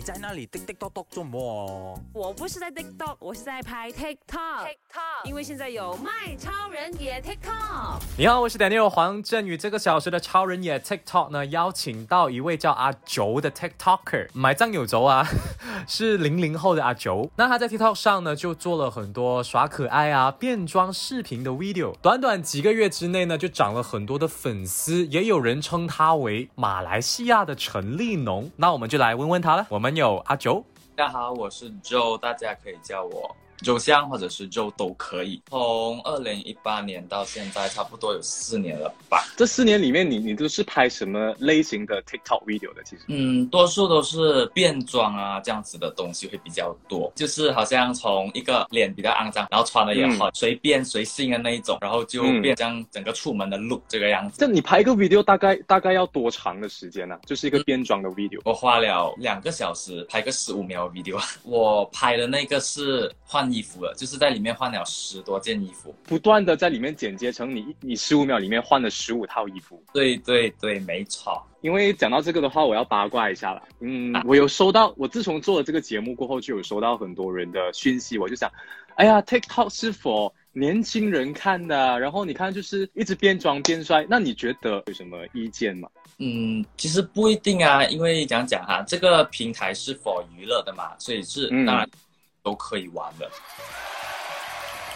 你在那里滴滴答答做么？我不是在 TikTok，我是在拍 TikTok。TikTok，因为现在有卖超人也 TikTok。你好，我是 Daniel 黄振宇。这个小时的超人也 TikTok 呢，邀请到一位叫阿轴的 TikToker，买账有轴啊，是零零后的阿轴。那他在 TikTok 上呢，就做了很多耍可爱啊、变装视频的 video。短短几个月之内呢，就涨了很多的粉丝，也有人称他为马来西亚的陈立农。那我们就来问问他了。我们朋友阿九。大家好，我是 Joe，大家可以叫我周香或者是 Joe 都可以。从二零一八年到现在，差不多有四年了吧。这四年里面，你你都是拍什么类型的 TikTok video 的？其实，嗯，多数都是变装啊这样子的东西会比较多，就是好像从一个脸比较肮脏，然后穿的也很随便随性的那一种，然后就变成整个出门的 look 这个样子。这你拍一个 video 大概大概要多长的时间呢、就是一个变装的 video。我花了两个小时拍个十五秒的 video，我拍的那个是换衣服了，就是在里面换了十多件衣服。不断的在里面剪接成你你十五秒里面换了十五套衣服。对对对，没错。因为讲到这个的话，我要八卦一下了。嗯，我有收到，我自从做了这个节目过后，就有收到很多人的讯息，我就想，哎呀，TikTok 是否年轻人看的？然后你看，就是一直变装变帅，那你觉得有什么意见吗？嗯，其实不一定啊，因为讲讲哈，这个平台是否娱乐的嘛，所以是嗯当然都可以玩的。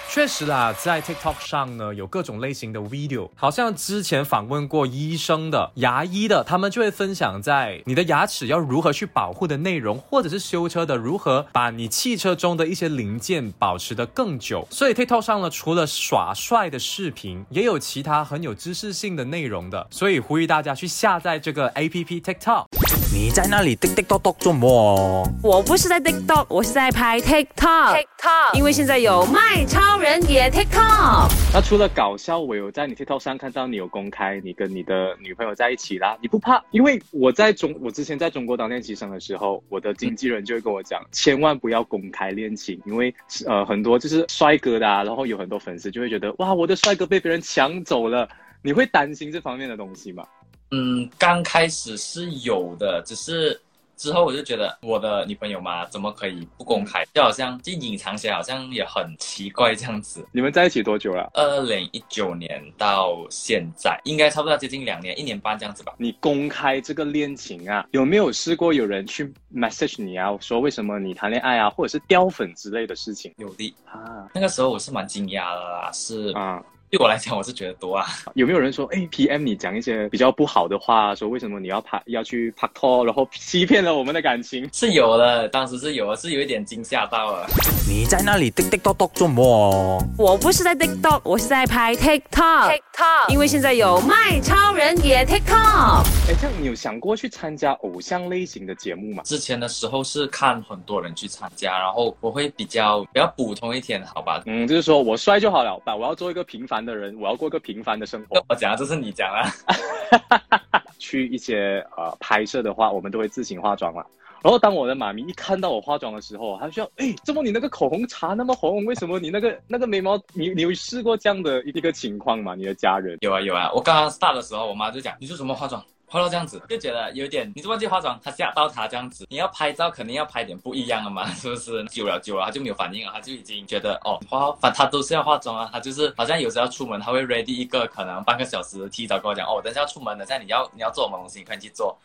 确实啦，在 TikTok 上呢，有各种类型的 video，好像之前访问过医生的、牙医的，他们就会分享在你的牙齿要如何去保护的内容，或者是修车的如何把你汽车中的一些零件保持得更久。所以 TikTok 上呢，除了耍帅的视频，也有其他很有知识性的内容的，所以呼吁大家去下载这个 APP TikTok。你在那里滴滴答答做么？我不是在 TikTok，我是在拍 TikTok。TikTok，因为现在有卖超人也 TikTok。那除了搞笑，我有在你 TikTok 上看到你有公开你跟你的女朋友在一起啦，你不怕？因为我在中，我之前在中国当练习生的时候，我的经纪人就会跟我讲，千万不要公开恋情，因为呃很多就是帅哥的啊，然后有很多粉丝就会觉得哇，我的帅哥被别人抢走了，你会担心这方面的东西吗？嗯，刚开始是有的，只是之后我就觉得我的女朋友嘛，怎么可以不公开？就好像就隐藏起来，好像也很奇怪这样子。你们在一起多久了？二零一九年到现在，应该差不多接近两年，一年半这样子吧。你公开这个恋情啊，有没有试过有人去 message 你啊，说为什么你谈恋爱啊，或者是掉粉之类的事情有的，啊？那个时候我是蛮惊讶的啦，是啊，对我来讲，我是觉得多啊。有没有人说，哎，PM 你讲一些比较不好的话，说为什么你要拍要去拍拖，然后欺骗了我们的感情？是有的，当时是有的，是有一点惊吓到了。你在那里滴滴咚咚做么？我不是在 TikTok，我是在拍 TikTok。TikTok，因为现在有卖超人也 TikTok。哎，这样你有想过去参加偶像类型的节目吗？之前的时候是看很多人去参加，然后我会比较比较普通一点，好吧？嗯，就是说我帅就好了吧，我要做一个平凡的人，我要过一个平凡的生活。我讲的这是你讲啊。去一些呃拍摄的话，我们都会自行化妆嘛。然后当我的妈咪一看到我化妆的时候，她就说：“哎，怎么你那个口红擦那么红？为什么你那个那个眉毛，你你有试过这样的一个情况吗？你的家人？有啊有啊，我刚刚 start 的时候，我妈就讲你是什么化妆，化到这样子，就觉得有点你怎么去化妆，他吓到他这样子。你要拍照肯定要拍点不一样的嘛，是不是？久了久了，他就没有反应了，他就已经觉得哦化反他都是要化妆啊，他就是好像有时候要出门，他会 ready 一个可能半个小时提早跟我讲哦，等下要出门了，现在你要你要做什么东西，你快去做。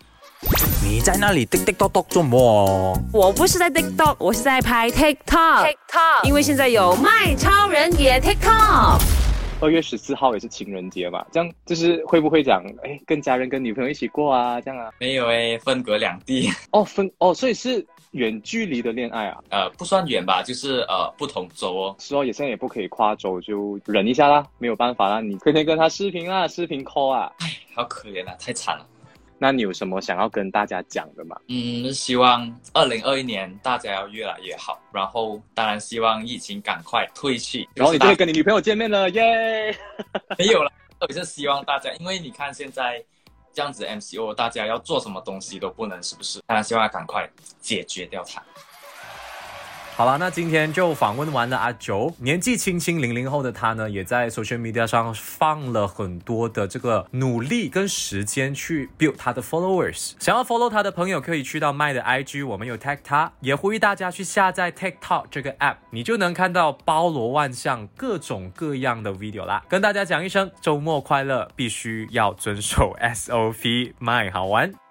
你在那里滴滴咚咚做么？我不是在 TikTok，我是在拍 TikTok。TikTok，因为现在有卖超人也 TikTok。二月十四号也是情人节嘛，这样就是会不会讲，哎，跟家人跟女朋友一起过啊，这样啊？没有哎，分隔两地，哦，分哦，所以是远距离的恋爱啊，呃，不算远吧，就是呃不同州哦。说也现在也不可以跨州，就忍一下啦，没有办法啦，你天天跟他视频啦，视频 call 啊，哎好可怜啊，太惨了。那你有什么想要跟大家讲的吗？嗯，希望二零二一年大家要越来越好，然后当然希望疫情赶快退去，然后你就大会跟你女朋友见面了，耶！没有了。我是希望大家，因为你看现在这样子 MCO，大家要做什么东西都不能，是不是？当然希望赶快解决掉它。好了，那今天就访问完了阿九，年纪轻轻零零后的他呢，也在 social media 上放了很多的这个努力跟时间去 build 他的 followers。想要 follow 他的朋友可以去到麦的 IG，我们有 tag 他，也呼吁大家去下载 TikTok 这个 app，你就能看到包罗万象、各种各样的 video 啦。跟大家讲一声周末快乐，必须要遵守 SOP，麦好玩。